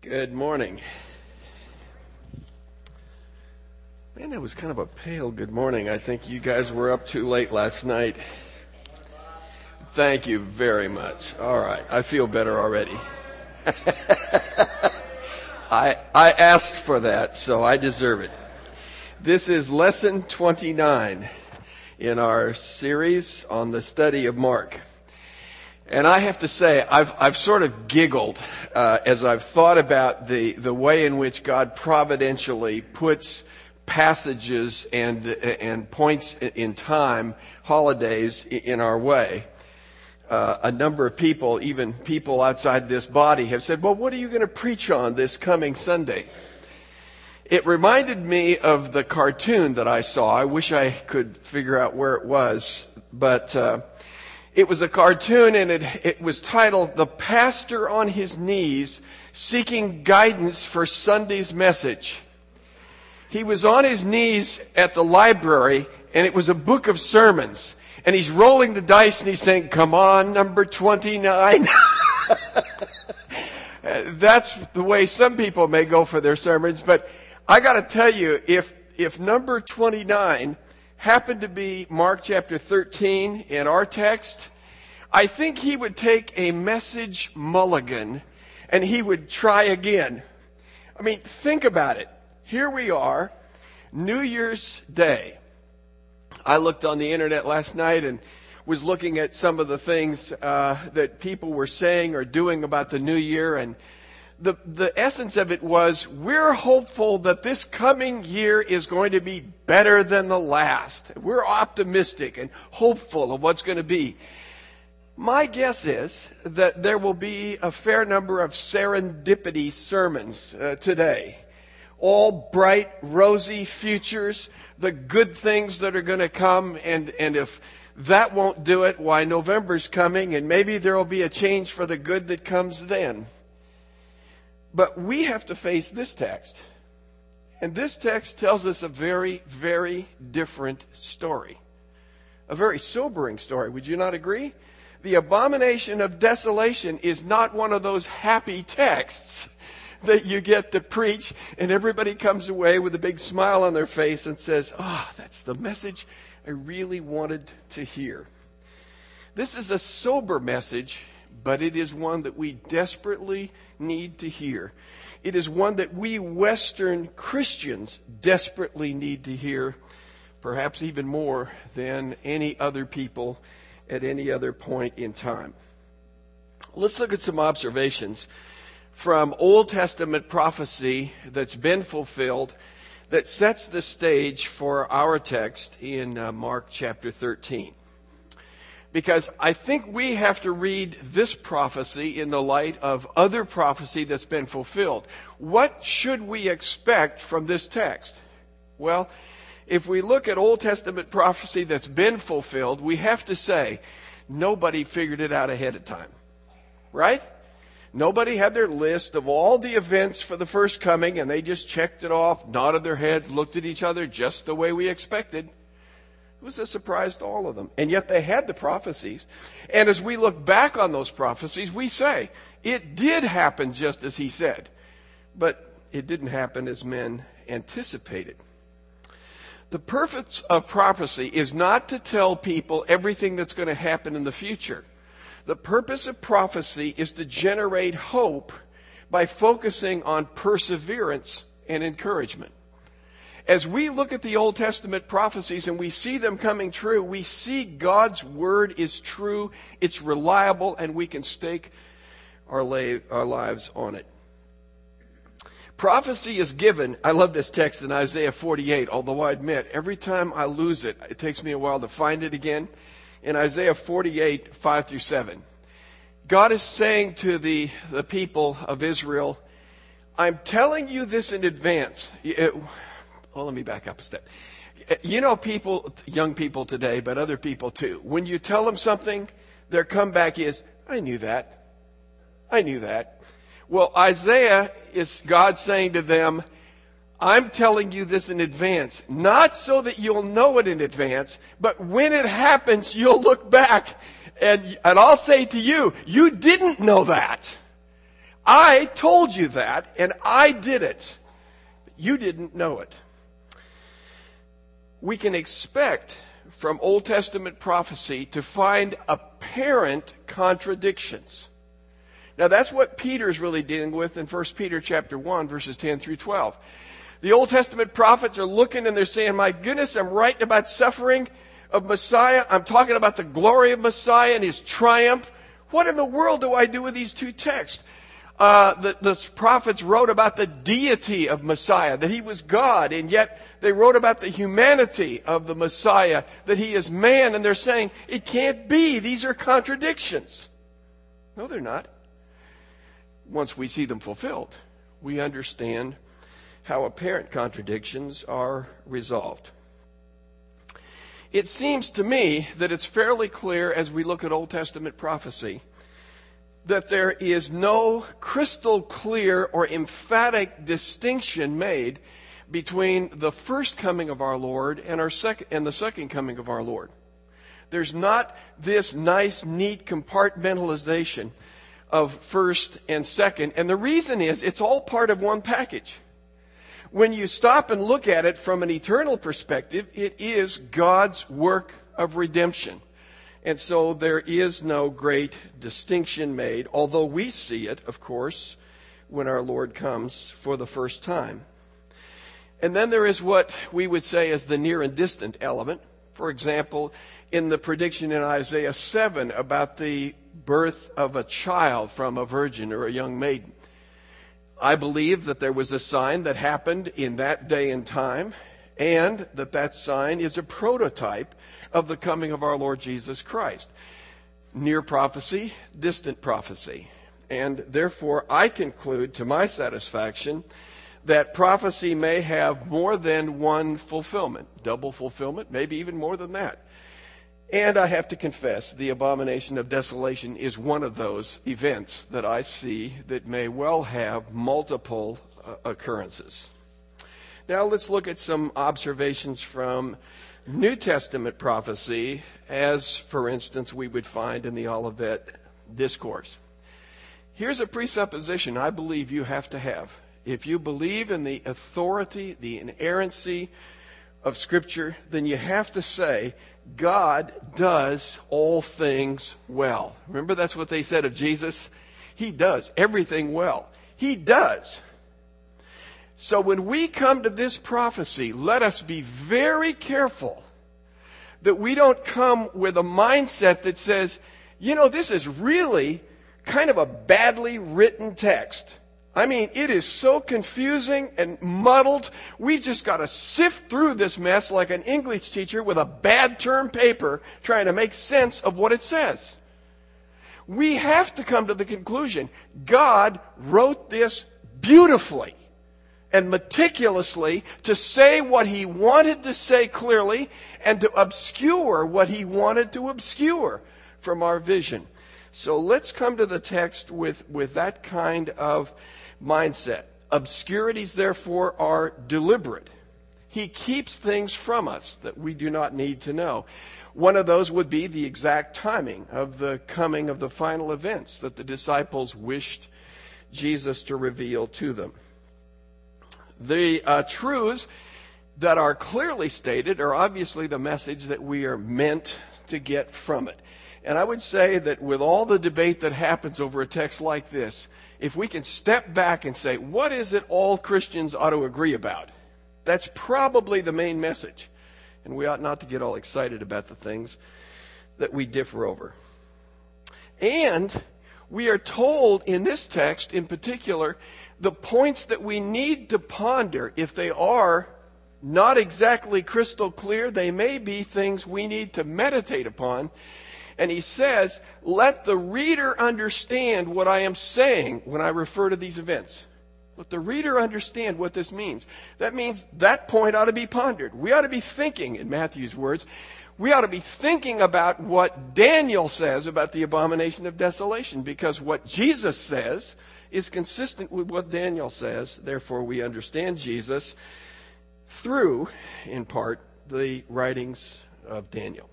Good morning. Man, that was kind of a pale good morning. I think you guys were up too late last night. Thank you very much. All right, I feel better already. I, I asked for that, so I deserve it. This is lesson 29 in our series on the study of Mark. And I have to say, I've, I've sort of giggled uh, as I've thought about the, the way in which God providentially puts passages and, and points in time, holidays in our way. Uh, a number of people, even people outside this body, have said, Well, what are you going to preach on this coming Sunday? It reminded me of the cartoon that I saw. I wish I could figure out where it was, but. Uh, it was a cartoon and it, it was titled The Pastor on His Knees Seeking Guidance for Sunday's Message. He was on his knees at the library and it was a book of sermons. And he's rolling the dice and he's saying, come on, number 29. That's the way some people may go for their sermons, but I gotta tell you, if, if number 29 happened to be Mark chapter 13 in our text, I think he would take a message mulligan and he would try again. I mean, think about it. Here we are, New Year's Day. I looked on the internet last night and was looking at some of the things uh, that people were saying or doing about the new year and the, the essence of it was we're hopeful that this coming year is going to be better than the last. We're optimistic and hopeful of what's going to be. My guess is that there will be a fair number of serendipity sermons uh, today. All bright, rosy futures, the good things that are going to come, and, and if that won't do it, why November's coming, and maybe there will be a change for the good that comes then. But we have to face this text. And this text tells us a very, very different story. A very sobering story. Would you not agree? The abomination of desolation is not one of those happy texts that you get to preach and everybody comes away with a big smile on their face and says, Oh, that's the message I really wanted to hear. This is a sober message, but it is one that we desperately need to hear. It is one that we Western Christians desperately need to hear, perhaps even more than any other people at any other point in time. Let's look at some observations from Old Testament prophecy that's been fulfilled that sets the stage for our text in uh, Mark chapter 13 because I think we have to read this prophecy in the light of other prophecy that's been fulfilled. What should we expect from this text? Well, if we look at Old Testament prophecy that's been fulfilled, we have to say nobody figured it out ahead of time. Right? Nobody had their list of all the events for the first coming and they just checked it off, nodded their heads, looked at each other just the way we expected. It was a surprise to all of them. And yet they had the prophecies. And as we look back on those prophecies, we say, it did happen just as he said. But it didn't happen as men anticipated. The purpose of prophecy is not to tell people everything that's going to happen in the future. The purpose of prophecy is to generate hope by focusing on perseverance and encouragement as we look at the Old Testament prophecies and we see them coming true, we see God's word is true, it's reliable, and we can stake our, la- our lives on it. Prophecy is given. I love this text in Isaiah 48, although I admit every time I lose it, it takes me a while to find it again. In Isaiah 48, 5 through 7. God is saying to the, the people of Israel, I'm telling you this in advance. It, well, let me back up a step. You know, people, young people today, but other people too, when you tell them something, their comeback is, I knew that. I knew that. Well, Isaiah is God saying to them, I'm telling you this in advance, not so that you'll know it in advance, but when it happens, you'll look back and, and I'll say to you, you didn't know that. I told you that, and I did it. You didn't know it. We can expect from Old Testament prophecy to find apparent contradictions. Now that's what Peter's really dealing with in 1 Peter chapter 1 verses 10 through 12. The Old Testament prophets are looking and they're saying, my goodness, I'm writing about suffering of Messiah. I'm talking about the glory of Messiah and his triumph. What in the world do I do with these two texts? Uh, the, the prophets wrote about the deity of Messiah, that he was God, and yet they wrote about the humanity of the Messiah, that he is man, and they're saying, it can't be. These are contradictions. No, they're not. Once we see them fulfilled, we understand how apparent contradictions are resolved. It seems to me that it's fairly clear as we look at Old Testament prophecy that there is no crystal clear or emphatic distinction made between the first coming of our Lord and our second and the second coming of our Lord. There's not this nice, neat compartmentalization of first and second. And the reason is it's all part of one package. When you stop and look at it from an eternal perspective, it is God's work of redemption. And so there is no great distinction made, although we see it, of course, when our Lord comes for the first time. And then there is what we would say is the near and distant element. For example, in the prediction in Isaiah 7 about the birth of a child from a virgin or a young maiden. I believe that there was a sign that happened in that day and time, and that that sign is a prototype of the coming of our Lord Jesus Christ. Near prophecy, distant prophecy. And therefore, I conclude to my satisfaction that prophecy may have more than one fulfillment, double fulfillment, maybe even more than that. And I have to confess, the abomination of desolation is one of those events that I see that may well have multiple uh, occurrences. Now let's look at some observations from New Testament prophecy, as for instance we would find in the Olivet Discourse. Here's a presupposition I believe you have to have. If you believe in the authority, the inerrancy of Scripture, then you have to say, God does all things well. Remember that's what they said of Jesus? He does everything well. He does. So when we come to this prophecy, let us be very careful that we don't come with a mindset that says, you know, this is really kind of a badly written text. I mean, it is so confusing and muddled. We just got to sift through this mess like an English teacher with a bad term paper trying to make sense of what it says. We have to come to the conclusion God wrote this beautifully and meticulously to say what he wanted to say clearly and to obscure what he wanted to obscure from our vision. So let's come to the text with, with that kind of mindset. Obscurities, therefore, are deliberate. He keeps things from us that we do not need to know. One of those would be the exact timing of the coming of the final events that the disciples wished Jesus to reveal to them. The uh, truths that are clearly stated are obviously the message that we are meant to get from it. And I would say that with all the debate that happens over a text like this, if we can step back and say, what is it all Christians ought to agree about? That's probably the main message. And we ought not to get all excited about the things that we differ over. And we are told in this text in particular the points that we need to ponder, if they are not exactly crystal clear, they may be things we need to meditate upon. And he says, let the reader understand what I am saying when I refer to these events. Let the reader understand what this means. That means that point ought to be pondered. We ought to be thinking, in Matthew's words, we ought to be thinking about what Daniel says about the abomination of desolation, because what Jesus says is consistent with what Daniel says. Therefore, we understand Jesus through, in part, the writings of Daniel.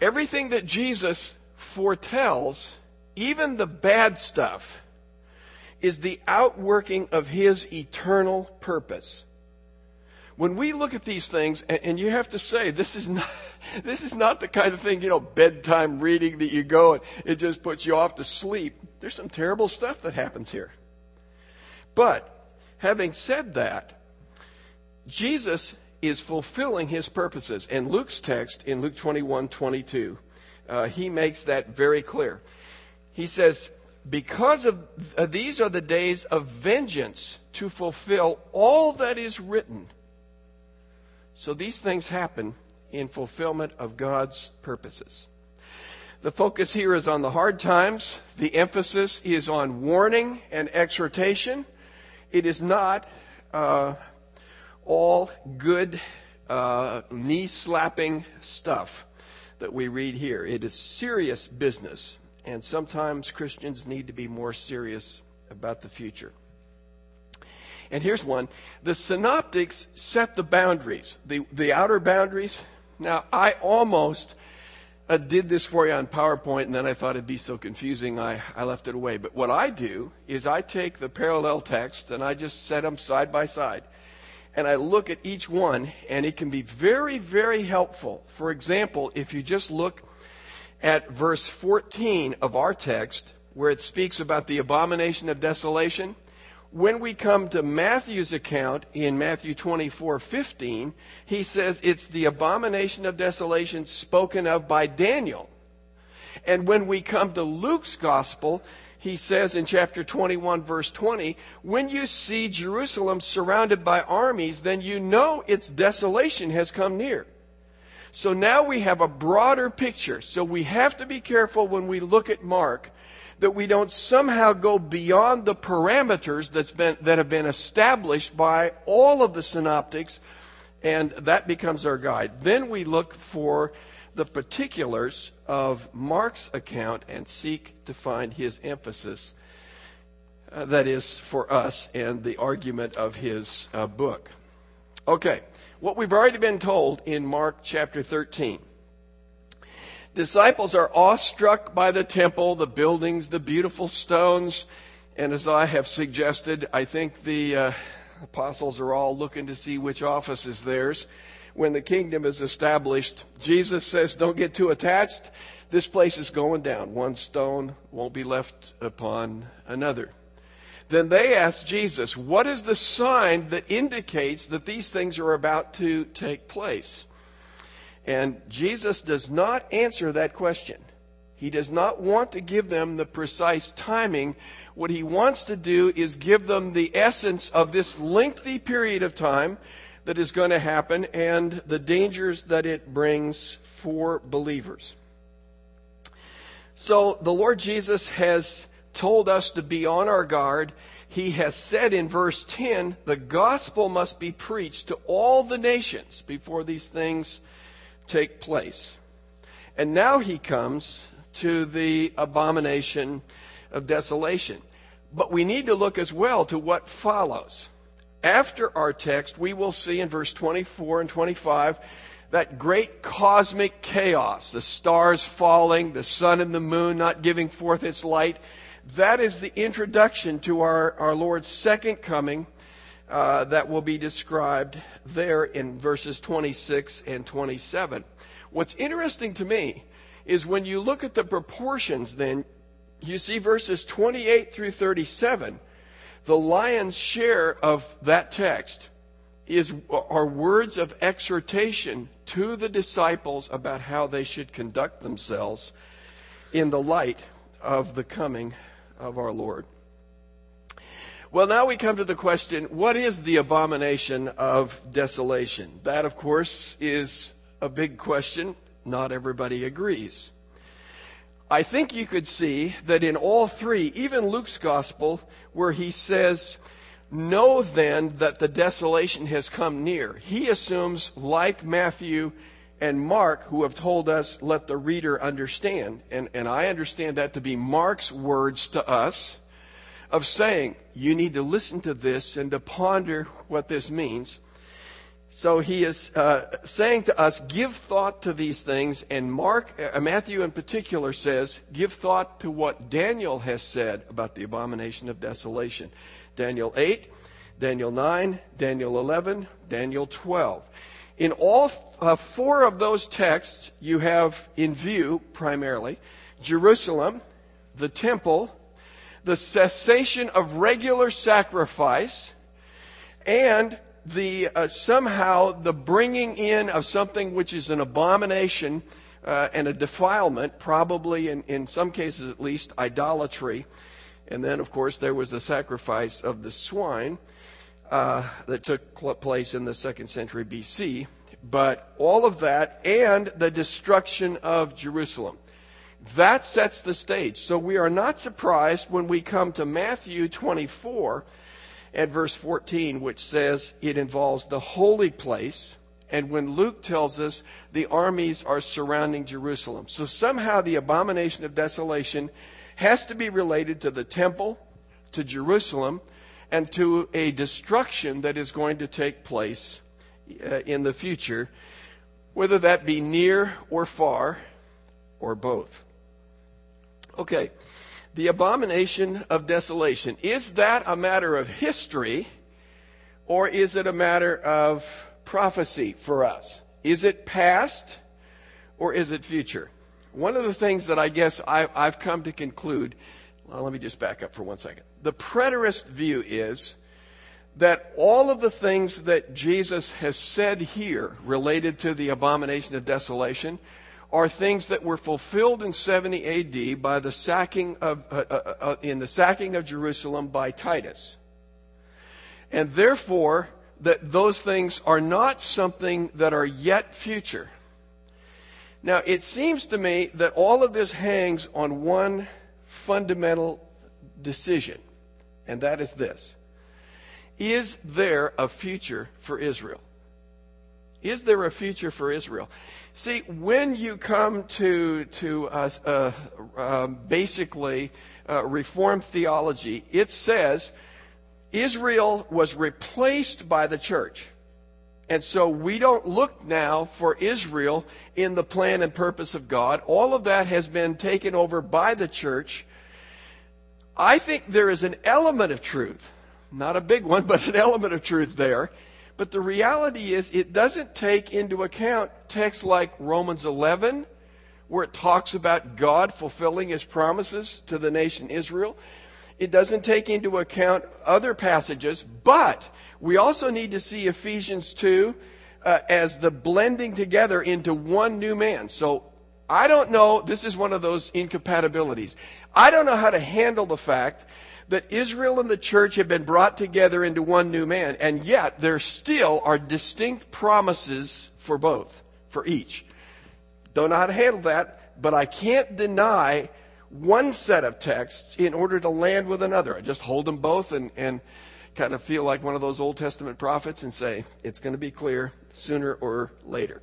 Everything that Jesus foretells even the bad stuff, is the outworking of His eternal purpose. When we look at these things, and, you have to say, this is not, this is not the kind of thing, you know, bedtime reading that you go and it just puts you off to sleep. There's some terrible stuff that happens here. But, having said that, Jesus is fulfilling his purposes. And Luke's text in Luke 21 22, uh, he makes that very clear. He says, Because of uh, these are the days of vengeance to fulfill all that is written. So these things happen in fulfillment of God's purposes. The focus here is on the hard times. The emphasis is on warning and exhortation. It is not uh, all good uh, knee slapping stuff that we read here. It is serious business, and sometimes Christians need to be more serious about the future. And here's one. The synoptics set the boundaries, the, the outer boundaries. Now, I almost uh, did this for you on PowerPoint, and then I thought it'd be so confusing, I, I left it away. But what I do is I take the parallel text and I just set them side by side and I look at each one, and it can be very, very helpful. For example, if you just look at verse 14 of our text, where it speaks about the abomination of desolation, when we come to Matthew's account in Matthew 24 15, he says it's the abomination of desolation spoken of by Daniel. And when we come to Luke's gospel, he says in chapter 21, verse 20, when you see Jerusalem surrounded by armies, then you know its desolation has come near. So now we have a broader picture. So we have to be careful when we look at Mark that we don't somehow go beyond the parameters that's been, that have been established by all of the synoptics, and that becomes our guide. Then we look for the particulars of Mark's account and seek to find his emphasis. Uh, that is for us and the argument of his uh, book. Okay, what we've already been told in Mark chapter 13. Disciples are awestruck by the temple, the buildings, the beautiful stones, and as I have suggested, I think the uh, apostles are all looking to see which office is theirs when the kingdom is established. Jesus says, Don't get too attached. This place is going down. One stone won't be left upon another. Then they ask Jesus, What is the sign that indicates that these things are about to take place? And Jesus does not answer that question. He does not want to give them the precise timing. What he wants to do is give them the essence of this lengthy period of time that is going to happen and the dangers that it brings for believers. So the Lord Jesus has told us to be on our guard. He has said in verse 10, the gospel must be preached to all the nations before these things take place. And now he comes to the abomination of desolation. But we need to look as well to what follows after our text, we will see in verse 24 and 25 that great cosmic chaos, the stars falling, the sun and the moon not giving forth its light. That is the introduction to our, our Lord's second coming uh, that will be described there in verses 26 and 27. What's interesting to me is when you look at the proportions, then you see verses 28 through 37 the lion's share of that text is, are words of exhortation to the disciples about how they should conduct themselves in the light of the coming of our Lord. Well, now we come to the question what is the abomination of desolation? That, of course, is a big question. Not everybody agrees. I think you could see that in all three, even Luke's gospel, where he says, Know then that the desolation has come near. He assumes, like Matthew and Mark, who have told us, let the reader understand. And, and I understand that to be Mark's words to us of saying, you need to listen to this and to ponder what this means. So he is uh, saying to us, give thought to these things. And Mark, uh, Matthew in particular says, give thought to what Daniel has said about the abomination of desolation. Daniel 8, Daniel 9, Daniel 11, Daniel 12. In all uh, four of those texts, you have in view primarily Jerusalem, the temple, the cessation of regular sacrifice, and the uh, somehow the bringing in of something which is an abomination uh, and a defilement, probably in, in some cases at least idolatry. And then, of course, there was the sacrifice of the swine uh, that took place in the second century BC. But all of that and the destruction of Jerusalem. That sets the stage. So we are not surprised when we come to Matthew 24 at verse 14, which says it involves the holy place. And when Luke tells us the armies are surrounding Jerusalem. So somehow the abomination of desolation has to be related to the temple, to Jerusalem, and to a destruction that is going to take place uh, in the future, whether that be near or far or both. Okay the abomination of desolation. Is that a matter of history or is it a matter of prophecy for us? Is it past or is it future? One of the things that I guess I, have come to conclude, well, let me just back up for one second. The preterist view is that all of the things that Jesus has said here related to the abomination of desolation are things that were fulfilled in 70 AD by the sacking of, uh, uh, uh, in the sacking of Jerusalem by Titus. And therefore, that those things are not something that are yet future. Now, it seems to me that all of this hangs on one fundamental decision, and that is this. Is there a future for Israel? Is there a future for Israel? See, when you come to, to uh, uh, uh, basically uh, Reformed theology, it says Israel was replaced by the church. And so we don't look now for Israel in the plan and purpose of God. All of that has been taken over by the church. I think there is an element of truth, not a big one, but an element of truth there but the reality is, it doesn't take into account texts like Romans 11, where it talks about God fulfilling his promises to the nation Israel. It doesn't take into account other passages, but we also need to see Ephesians 2 uh, as the blending together into one new man. So I don't know, this is one of those incompatibilities. I don't know how to handle the fact that Israel and the church have been brought together into one new man, and yet there still are distinct promises for both, for each. Don't know how to handle that, but I can't deny one set of texts in order to land with another. I just hold them both and, and kind of feel like one of those Old Testament prophets and say, it's going to be clear sooner or later.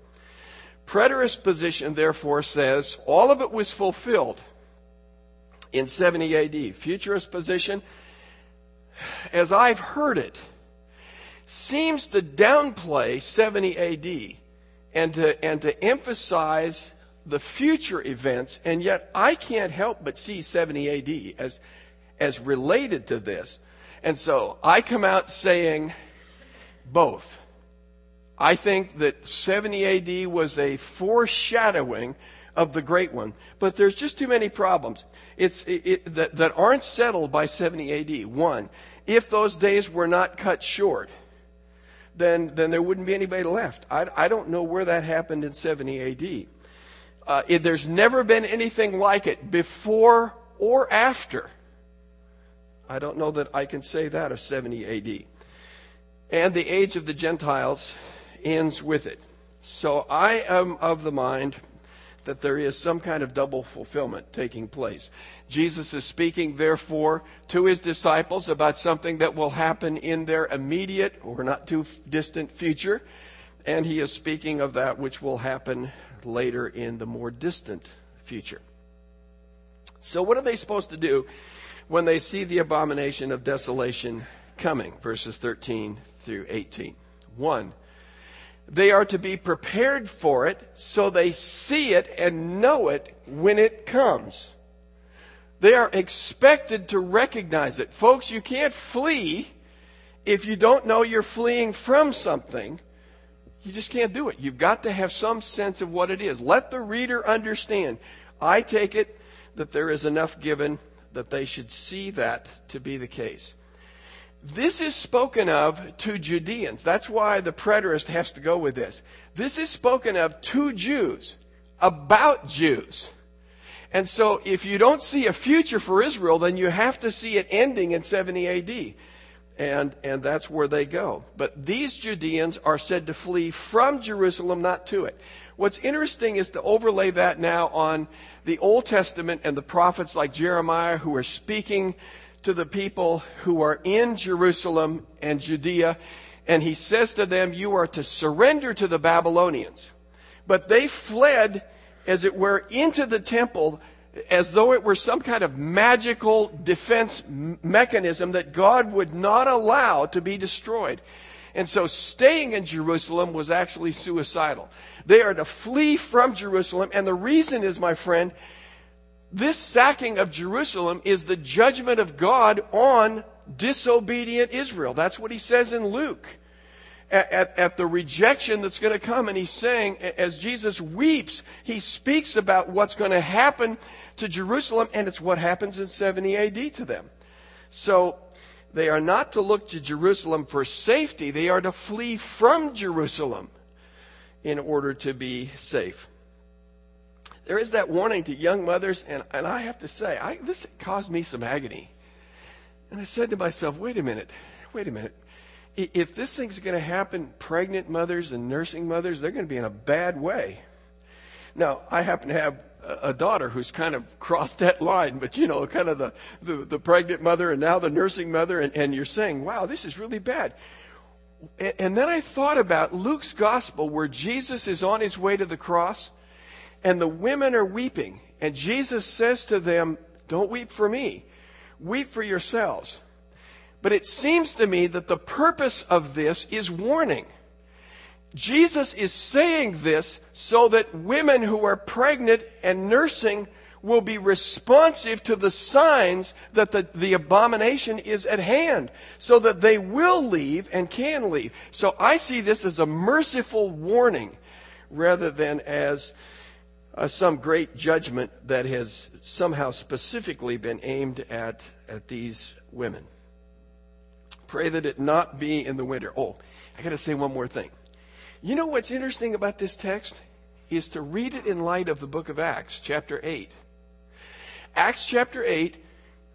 Preterist position, therefore, says all of it was fulfilled in 70 AD. Futurist position, as I've heard it, seems to downplay 70 AD and to, and to emphasize the future events, and yet I can't help but see 70 AD as, as related to this. And so I come out saying both. I think that 70 AD was a foreshadowing of the great one. But there's just too many problems. It's, it, it, that, that aren't settled by 70 AD. One, if those days were not cut short, then, then there wouldn't be anybody left. I, I don't know where that happened in 70 AD. Uh, it, there's never been anything like it before or after. I don't know that I can say that of 70 AD. And the age of the Gentiles ends with it. So I am of the mind that there is some kind of double fulfillment taking place. Jesus is speaking, therefore, to his disciples about something that will happen in their immediate or not too distant future, and he is speaking of that which will happen later in the more distant future. So, what are they supposed to do when they see the abomination of desolation coming? Verses 13 through 18. One, they are to be prepared for it so they see it and know it when it comes. They are expected to recognize it. Folks, you can't flee if you don't know you're fleeing from something. You just can't do it. You've got to have some sense of what it is. Let the reader understand. I take it that there is enough given that they should see that to be the case. This is spoken of to Judeans. That's why the preterist has to go with this. This is spoken of to Jews, about Jews. And so if you don't see a future for Israel, then you have to see it ending in 70 AD. And, and that's where they go. But these Judeans are said to flee from Jerusalem, not to it. What's interesting is to overlay that now on the Old Testament and the prophets like Jeremiah who are speaking to the people who are in Jerusalem and Judea, and he says to them, You are to surrender to the Babylonians. But they fled, as it were, into the temple as though it were some kind of magical defense mechanism that God would not allow to be destroyed. And so staying in Jerusalem was actually suicidal. They are to flee from Jerusalem, and the reason is, my friend, this sacking of Jerusalem is the judgment of God on disobedient Israel. That's what he says in Luke. At, at, at, the rejection that's going to come. And he's saying, as Jesus weeps, he speaks about what's going to happen to Jerusalem, and it's what happens in 70 AD to them. So they are not to look to Jerusalem for safety, they are to flee from Jerusalem in order to be safe there is that warning to young mothers, and, and I have to say, I, this caused me some agony. And I said to myself, wait a minute, wait a minute. If this thing's going to happen, pregnant mothers and nursing mothers, they're going to be in a bad way. Now, I happen to have a daughter who's kind of crossed that line, but you know, kind of the, the, the pregnant mother and now the nursing mother, and, and you're saying, wow, this is really bad. And, and then I thought about Luke's gospel where Jesus is on his way to the cross and the women are weeping. And Jesus says to them, Don't weep for me, weep for yourselves. But it seems to me that the purpose of this is warning. Jesus is saying this so that women who are pregnant and nursing will be responsive to the signs that the, the abomination is at hand, so that they will leave and can leave. So I see this as a merciful warning rather than as uh, some great judgment that has somehow specifically been aimed at, at these women. Pray that it not be in the winter. Oh, I got to say one more thing. You know what's interesting about this text? Is to read it in light of the book of Acts, chapter 8. Acts chapter 8,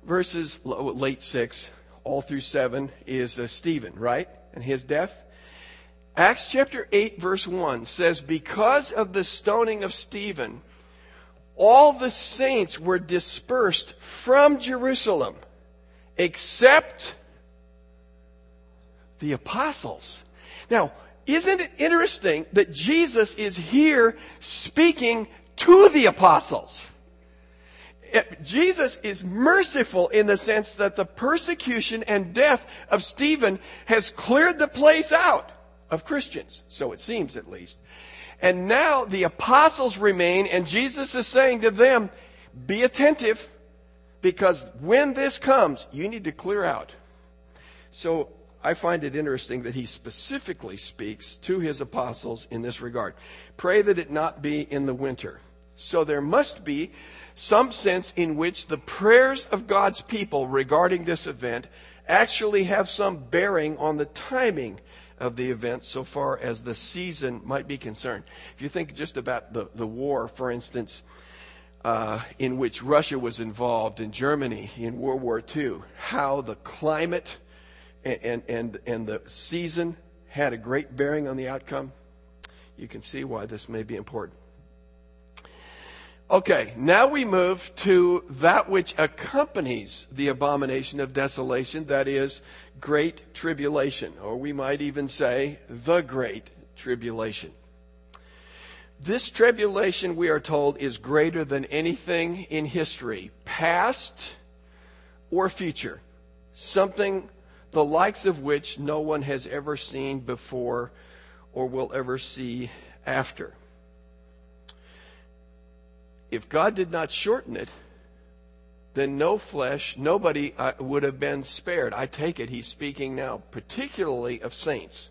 verses late 6, all through 7, is uh, Stephen, right? And his death. Acts chapter 8, verse 1 says, Because of the stoning of Stephen, all the saints were dispersed from Jerusalem, except the apostles. Now, isn't it interesting that Jesus is here speaking to the apostles? Eh, Jesus is merciful in the sense that the persecution and death of Stephen has cleared the place out of Christians. So it seems at least. And now the apostles remain, and Jesus is saying to them, be attentive, because when this comes, you need to clear out. So I find it interesting that he specifically speaks to his apostles in this regard. Pray that it not be in the winter. So there must be some sense in which the prayers of God's people regarding this event actually have some bearing on the timing of the event so far as the season might be concerned. If you think just about the, the war, for instance, uh, in which Russia was involved in Germany in World War II, how the climate and, and, and the season had a great bearing on the outcome, you can see why this may be important. Okay, now we move to that which accompanies the abomination of desolation, that is, great tribulation, or we might even say the great tribulation. This tribulation, we are told, is greater than anything in history, past or future. Something the likes of which no one has ever seen before or will ever see after. If God did not shorten it, then no flesh, nobody uh, would have been spared. I take it he's speaking now, particularly of saints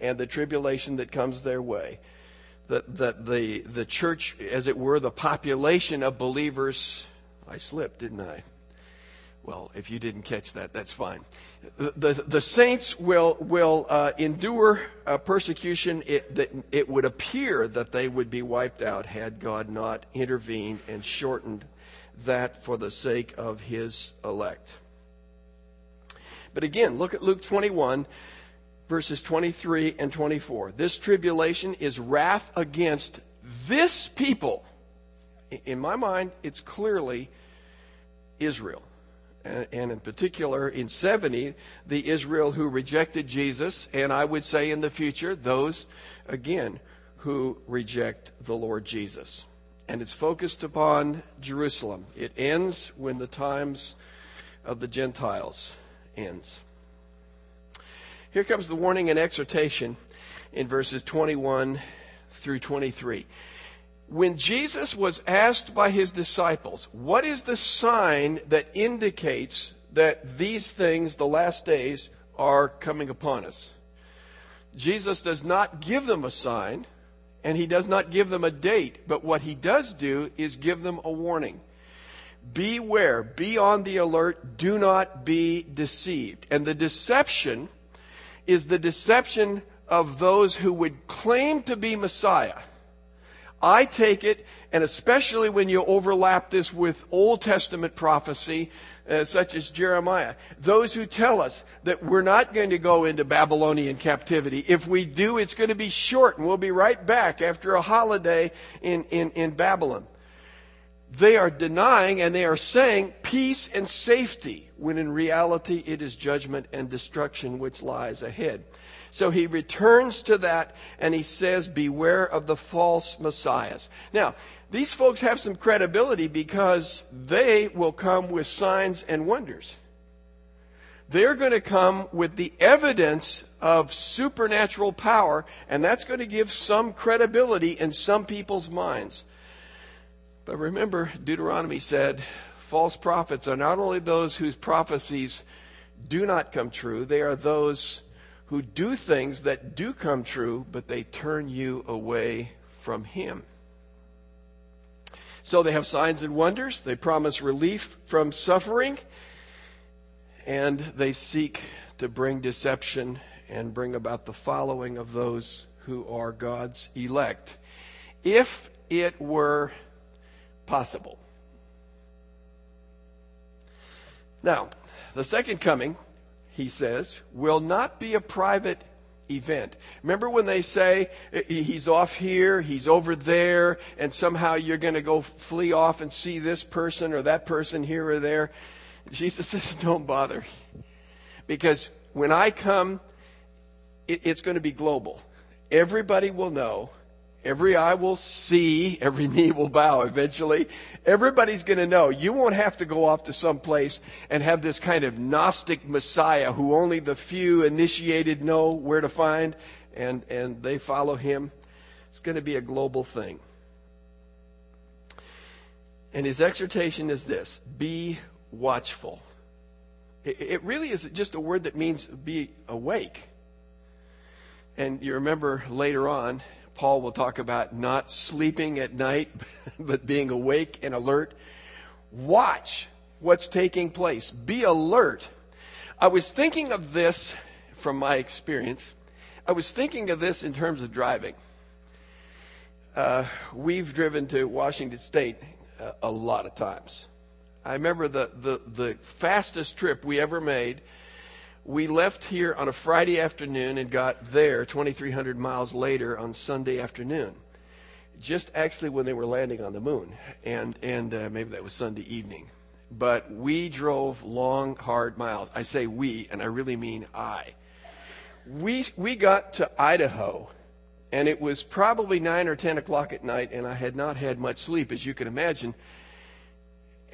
and the tribulation that comes their way. That, that the, the church, as it were, the population of believers, I slipped, didn't I? Well, if you didn't catch that, that's fine. The, the, the saints will, will uh, endure uh, persecution. It, it would appear that they would be wiped out had God not intervened and shortened that for the sake of his elect. But again, look at Luke 21, verses 23 and 24. This tribulation is wrath against this people. In my mind, it's clearly Israel. And in particular, in 70, the Israel who rejected Jesus, and I would say in the future, those, again, who reject the Lord Jesus and it's focused upon Jerusalem. It ends when the times of the Gentiles ends. Here comes the warning and exhortation in verses 21 through 23. When Jesus was asked by his disciples, what is the sign that indicates that these things, the last days, are coming upon us? Jesus does not give them a sign and he does not give them a date, but what he does do is give them a warning. Beware, be on the alert, do not be deceived. And the deception is the deception of those who would claim to be Messiah. I take it, and especially when you overlap this with Old Testament prophecy, uh, such as Jeremiah. Those who tell us that we're not going to go into Babylonian captivity. If we do, it's going to be short and we'll be right back after a holiday in, in, in Babylon. They are denying and they are saying peace and safety when in reality it is judgment and destruction which lies ahead. So he returns to that and he says, beware of the false messiahs. Now, these folks have some credibility because they will come with signs and wonders. They're going to come with the evidence of supernatural power, and that's going to give some credibility in some people's minds. But remember, Deuteronomy said, false prophets are not only those whose prophecies do not come true, they are those who do things that do come true, but they turn you away from Him. So they have signs and wonders, they promise relief from suffering, and they seek to bring deception and bring about the following of those who are God's elect. If it were possible. Now, the second coming he says, will not be a private event. Remember when they say he's off here, he's over there, and somehow you're going to go flee off and see this person or that person here or there? Jesus says, don't bother. Because when I come, it's going to be global. Everybody will know Every eye will see, every knee will bow eventually. Everybody's going to know. You won't have to go off to some place and have this kind of Gnostic Messiah who only the few initiated know where to find and, and they follow him. It's going to be a global thing. And his exhortation is this be watchful. It, it really is just a word that means be awake. And you remember later on, Paul will talk about not sleeping at night, but being awake and alert. Watch what's taking place. Be alert. I was thinking of this from my experience. I was thinking of this in terms of driving. Uh, we've driven to Washington State uh, a lot of times. I remember the, the, the fastest trip we ever made we left here on a Friday afternoon and got there 2,300 miles later on Sunday afternoon. Just actually when they were landing on the moon, and and uh, maybe that was Sunday evening. But we drove long, hard miles. I say we, and I really mean I. We we got to Idaho, and it was probably nine or ten o'clock at night, and I had not had much sleep, as you can imagine.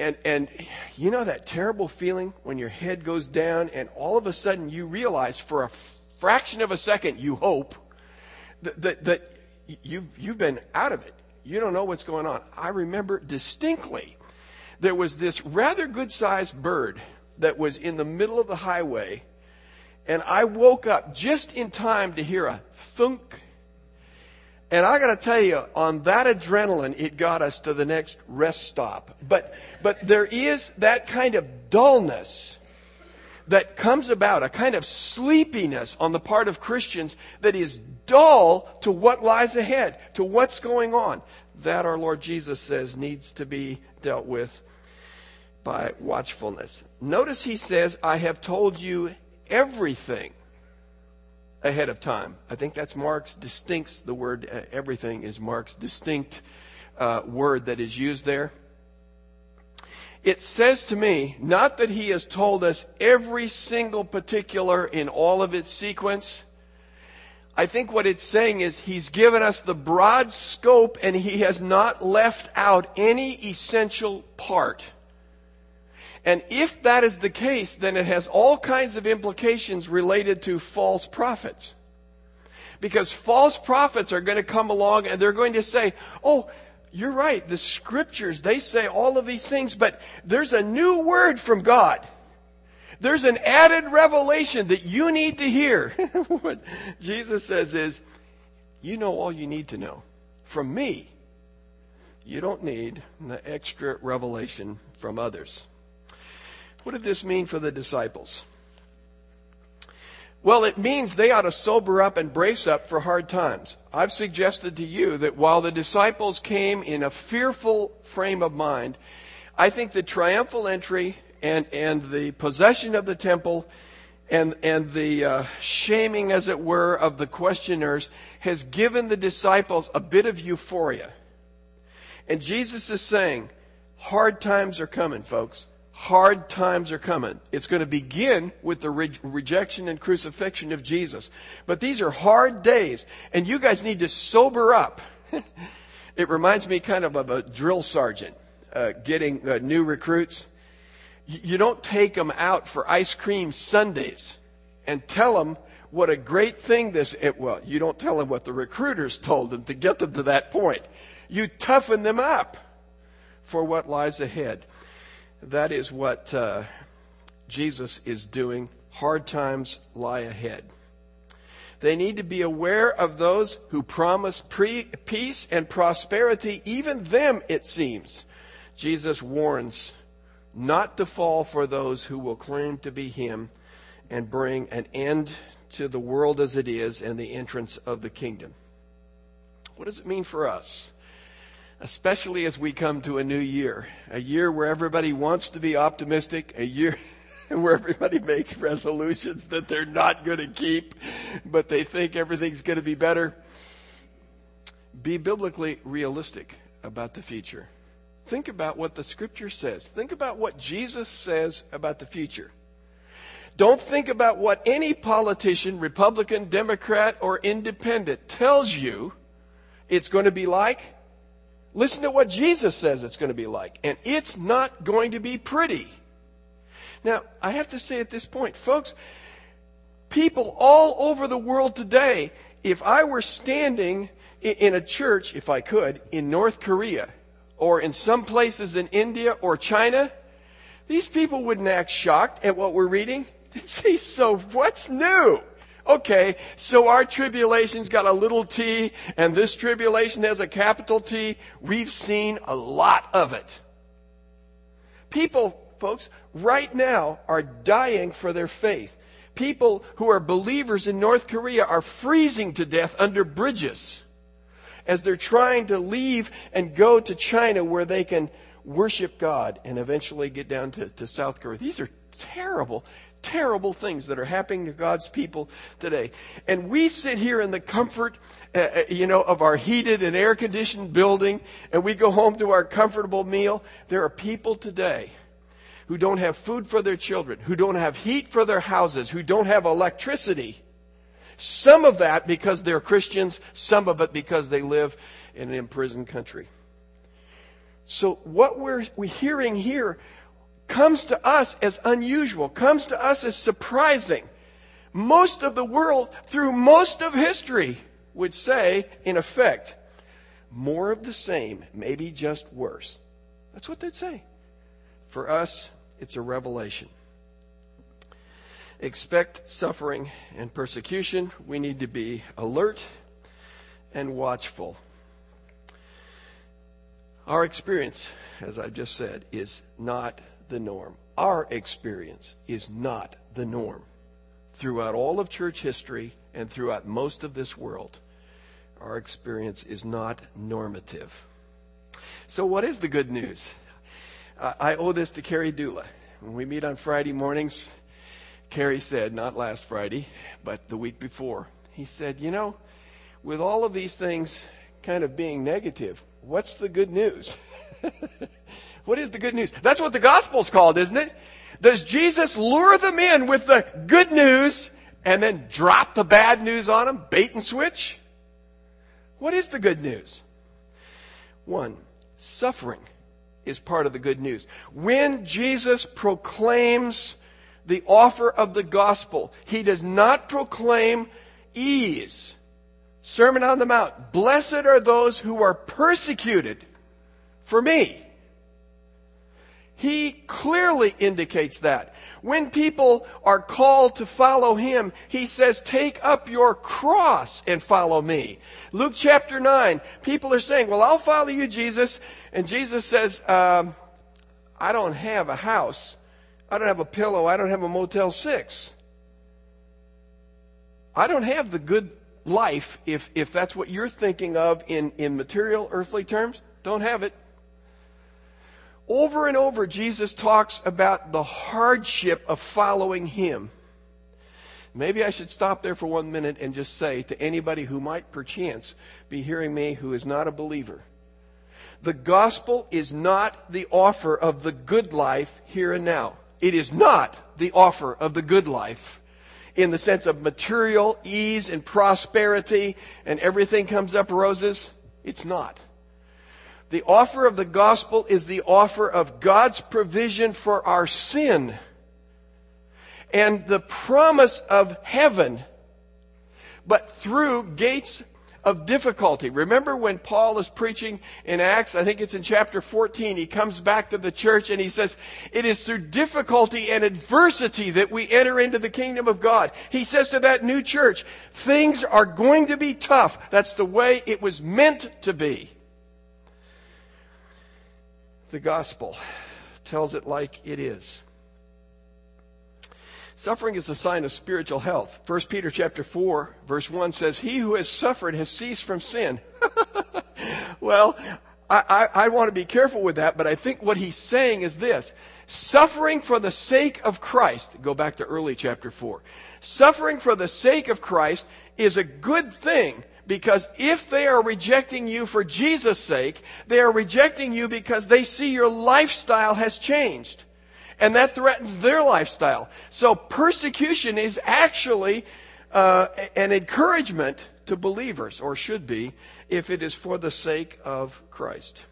And, and you know that terrible feeling when your head goes down and all of a sudden you realize for a fraction of a second, you hope, that, that, that you've, you've been out of it. You don't know what's going on. I remember distinctly there was this rather good sized bird that was in the middle of the highway, and I woke up just in time to hear a thunk. And I gotta tell you, on that adrenaline, it got us to the next rest stop. But, but there is that kind of dullness that comes about, a kind of sleepiness on the part of Christians that is dull to what lies ahead, to what's going on. That our Lord Jesus says needs to be dealt with by watchfulness. Notice he says, I have told you everything ahead of time. I think that's Mark's distinct, the word uh, everything is Mark's distinct uh, word that is used there. It says to me, not that he has told us every single particular in all of its sequence. I think what it's saying is he's given us the broad scope and he has not left out any essential part. And if that is the case, then it has all kinds of implications related to false prophets. Because false prophets are going to come along and they're going to say, oh, you're right. The scriptures, they say all of these things, but there's a new word from God. There's an added revelation that you need to hear. what Jesus says is, you know all you need to know. From me, you don't need the extra revelation from others. What did this mean for the disciples? Well, it means they ought to sober up and brace up for hard times. I've suggested to you that while the disciples came in a fearful frame of mind, I think the triumphal entry and, and the possession of the temple and, and the uh, shaming, as it were, of the questioners has given the disciples a bit of euphoria. And Jesus is saying, hard times are coming, folks hard times are coming. It's going to begin with the re- rejection and crucifixion of Jesus. But these are hard days, and you guys need to sober up. it reminds me kind of of a drill sergeant uh, getting uh, new recruits. You don't take them out for ice cream sundaes and tell them what a great thing this it well you don't tell them what the recruiters told them to get them to that point you toughen them up for what lies ahead that is what uh, Jesus is doing. Hard times lie ahead. They need to be aware of those who promise pre- peace and prosperity, even them, it seems. Jesus warns not to fall for those who will claim to be Him and bring an end to the world as it is and the entrance of the kingdom. What does it mean for us? Especially as we come to a new year, a year where everybody wants to be optimistic, a year where everybody makes resolutions that they're not going to keep, but they think everything's going to be better. Be biblically realistic about the future. Think about what the scripture says. Think about what Jesus says about the future. Don't think about what any politician, Republican, Democrat, or independent tells you it's going to be like Listen to what Jesus says it's going to be like. And it's not going to be pretty. Now, I have to say at this point, folks, people all over the world today, if I were standing in a church, if I could, in North Korea, or in some places in India or China, these people wouldn't act shocked at what we're reading. They'd say, so what's new? Okay, so our tribulation's got a little t, and this tribulation has a capital T. We've seen a lot of it. People, folks, right now are dying for their faith. People who are believers in North Korea are freezing to death under bridges as they're trying to leave and go to China where they can worship God and eventually get down to, to South Korea. These are terrible, terrible things that are happening to God's people today. And we sit here in the comfort, uh, uh, you know, of our heated and air conditioned building and we go home to our comfortable meal. There are people today who don't have food for their children, who don't have heat for their houses, who don't have electricity. Some of that because they're Christians, some of it because they live in an imprisoned country. So what we're, we're hearing here comes to us as unusual, comes to us as surprising. Most of the world, through most of history, would say, in effect, more of the same, maybe just worse. That's what they'd say. For us, it's a revelation. Expect suffering and persecution. We need to be alert and watchful. Our experience, as I've just said, is not the norm. Our experience is not the norm. Throughout all of church history and throughout most of this world, our experience is not normative. So, what is the good news? I owe this to Carrie Dula. When we meet on Friday mornings, Carrie said, not last Friday, but the week before, he said, You know, with all of these things kind of being negative, what's the good news? what is the good news? That's what the gospel's called, isn't it? Does Jesus lure them in with the good news and then drop the bad news on them, bait and switch? What is the good news? One, suffering is part of the good news. When Jesus proclaims the offer of the gospel, he does not proclaim ease. Sermon on the Mount. Blessed are those who are persecuted for me. He clearly indicates that. When people are called to follow him, he says, take up your cross and follow me. Luke chapter 9, people are saying, well, I'll follow you, Jesus. And Jesus says, um, I don't have a house. I don't have a pillow. I don't have a Motel 6. I don't have the good life if, if that's what you're thinking of in, in material, earthly terms. Don't have it. Over and over, Jesus talks about the hardship of following Him. Maybe I should stop there for one minute and just say to anybody who might perchance be hearing me who is not a believer the gospel is not the offer of the good life here and now. It is not the offer of the good life in the sense of material ease and prosperity and everything comes up roses. It's not. The offer of the gospel is the offer of God's provision for our sin and the promise of heaven, but through gates of difficulty. Remember when Paul is preaching in Acts, I think it's in chapter 14, he comes back to the church and he says, it is through difficulty and adversity that we enter into the kingdom of God. He says to that new church, things are going to be tough. That's the way it was meant to be the gospel tells it like it is. Suffering is a sign of spiritual health. 1 Peter chapter 4 verse 1 says, He who has suffered has ceased from sin. well, I, I, I want to be careful with that, but I think what he's saying is this. Suffering for the sake of Christ, go back to early chapter 4. Suffering for the sake of Christ is a good thing because if they are rejecting you for Jesus' sake, they are rejecting you because they see your lifestyle has changed. And that threatens their lifestyle. So persecution is actually uh, an encouragement to believers, or should be, if it is for the sake of Christ.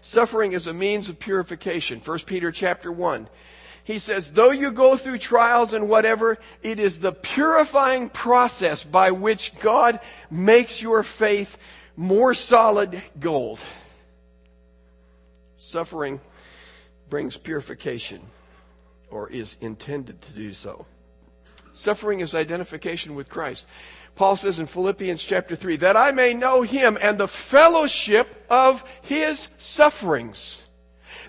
Suffering is a means of purification. 1 Peter chapter 1 he says, though you go through trials and whatever, it is the purifying process by which God makes your faith more solid gold. Suffering brings purification, or is intended to do so. Suffering is identification with Christ. Paul says in Philippians chapter 3, that I may know him and the fellowship of his sufferings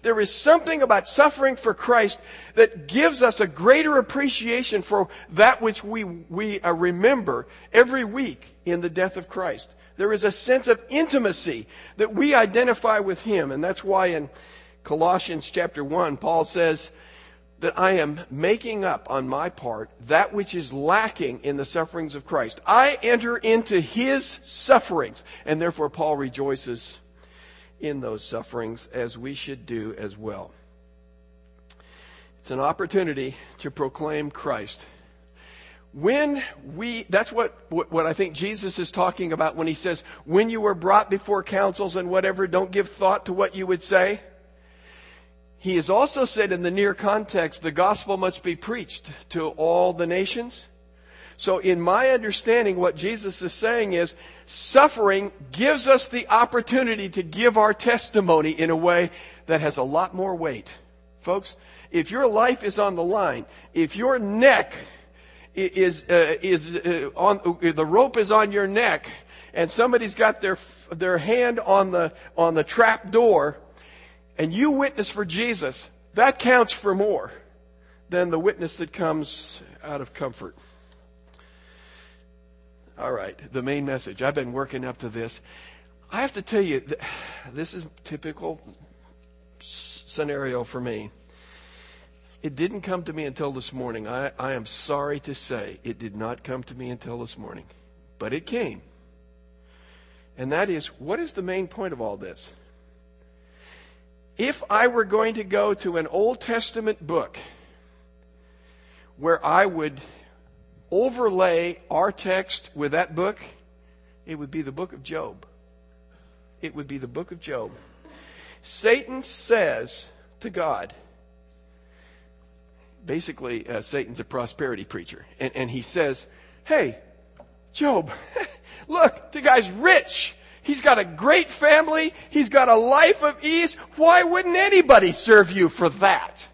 there is something about suffering for Christ that gives us a greater appreciation for that which we, we uh, remember every week in the death of Christ. There is a sense of intimacy that we identify with Him. And that's why in Colossians chapter 1, Paul says, that I am making up on my part that which is lacking in the sufferings of Christ. I enter into his sufferings, and therefore Paul rejoices in those sufferings as we should do as well. It's an opportunity to proclaim Christ. When we, that's what, what, I think Jesus is talking about when he says, when you were brought before councils and whatever, don't give thought to what you would say. He has also said in the near context, the gospel must be preached to all the nations. So in my understanding, what Jesus is saying is suffering gives us the opportunity to give our testimony in a way that has a lot more weight. Folks, if your life is on the line, if your neck is, uh, is uh, on, the rope is on your neck and somebody's got their, their hand on the, on the trap door and you witness for Jesus, that counts for more than the witness that comes out of comfort. All right, the main message. I've been working up to this. I have to tell you, this is typical scenario for me. It didn't come to me until this morning. I, I am sorry to say it did not come to me until this morning. But it came. And that is, what is the main point of all this? If I were going to go to an Old Testament book where I would overlay our text with that book, it would be the book of Job. It would be the book of Job. Satan says to God, basically, uh, Satan's a prosperity preacher, and, and he says, Hey, Job, look, the guy's rich. He's got a great family. He's got a life of ease. Why wouldn't anybody serve you for that?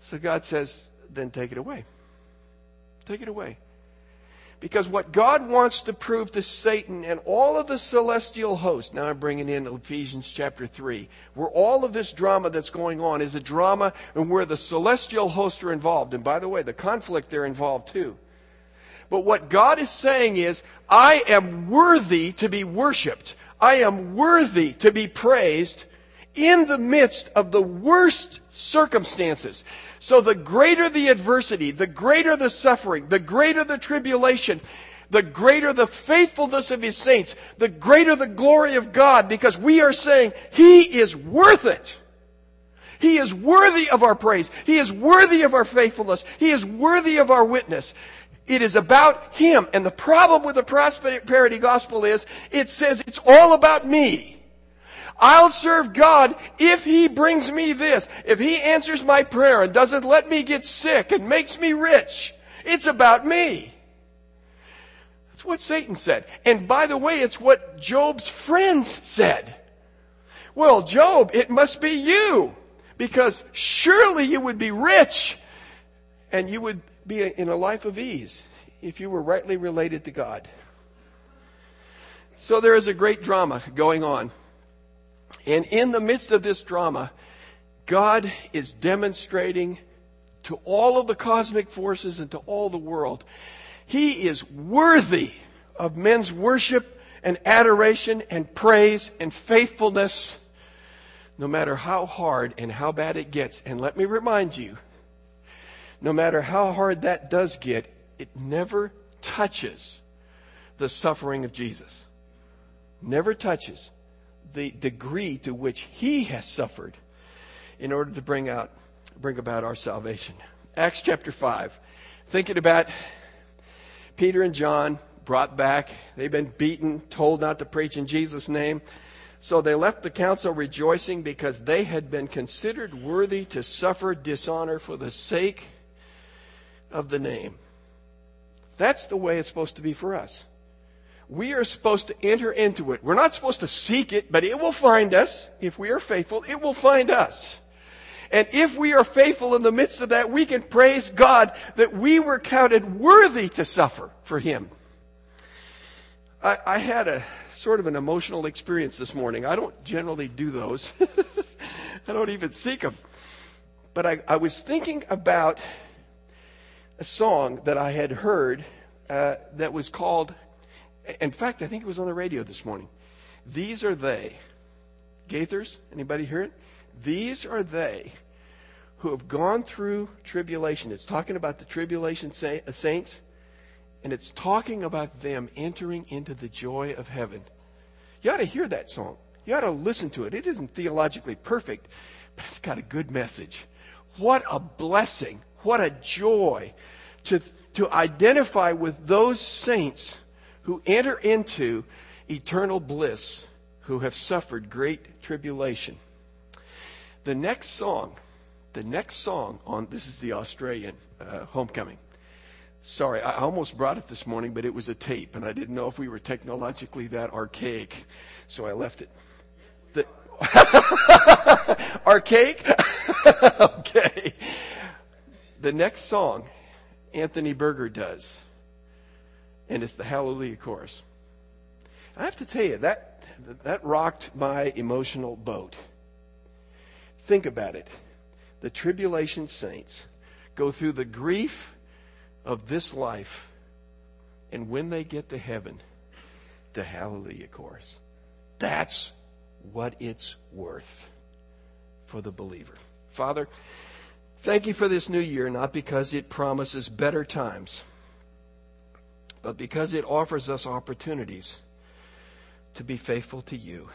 So God says, then take it away. Take it away. Because what God wants to prove to Satan and all of the celestial host, now I'm bringing in Ephesians chapter 3, where all of this drama that's going on is a drama and where the celestial hosts are involved. And by the way, the conflict they're involved too. But what God is saying is, I am worthy to be worshiped. I am worthy to be praised in the midst of the worst circumstances. So the greater the adversity, the greater the suffering, the greater the tribulation, the greater the faithfulness of his saints, the greater the glory of God, because we are saying he is worth it. He is worthy of our praise. He is worthy of our faithfulness. He is worthy of our witness. It is about Him. And the problem with the prosperity gospel is it says it's all about me. I'll serve God if He brings me this. If He answers my prayer and doesn't let me get sick and makes me rich. It's about me. That's what Satan said. And by the way, it's what Job's friends said. Well, Job, it must be you. Because surely you would be rich and you would be in a life of ease if you were rightly related to God. So there is a great drama going on. And in the midst of this drama, God is demonstrating to all of the cosmic forces and to all the world, He is worthy of men's worship and adoration and praise and faithfulness, no matter how hard and how bad it gets. And let me remind you, no matter how hard that does get, it never touches the suffering of Jesus. Never touches the degree to which he has suffered in order to bring out bring about our salvation. Acts chapter 5. Thinking about Peter and John brought back. They've been beaten, told not to preach in Jesus' name. So they left the council rejoicing because they had been considered worthy to suffer dishonor for the sake of the name. That's the way it's supposed to be for us we are supposed to enter into it. We're not supposed to seek it, but it will find us. If we are faithful, it will find us. And if we are faithful in the midst of that, we can praise God that we were counted worthy to suffer for Him. I, I had a sort of an emotional experience this morning. I don't generally do those. I don't even seek them. But I, I, was thinking about a song that I had heard uh, that was called in fact, I think it was on the radio this morning. These are they. Gaithers, anybody hear it? These are they who have gone through tribulation. It's talking about the tribulation uh, saints, and it's talking about them entering into the joy of heaven. You ought to hear that song. You ought to listen to it. It isn't theologically perfect, but it's got a good message. What a blessing. What a joy to, to identify with those saints who enter into eternal bliss, who have suffered great tribulation. The next song, the next song on this is the Australian uh, homecoming. Sorry, I almost brought it this morning, but it was a tape, and I didn't know if we were technologically that archaic, so I left it. The, archaic? okay. The next song, Anthony Burger does, and it's the Hallelujah Chorus. I have to tell you, that, that rocked my emotional boat. Think about it. The tribulation saints go through the grief of this life, and when they get to heaven, the hallelujah chorus. That's what it's worth for the believer. Father, thank you for this new year, not because it promises better times, but because it offers us opportunities to be faithful to you.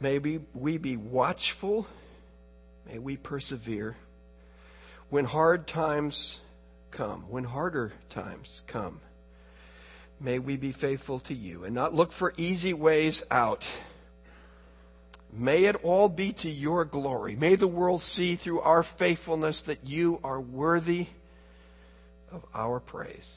May we, we be watchful. May we persevere. When hard times come, when harder times come, may we be faithful to you and not look for easy ways out. May it all be to your glory. May the world see through our faithfulness that you are worthy of our praise.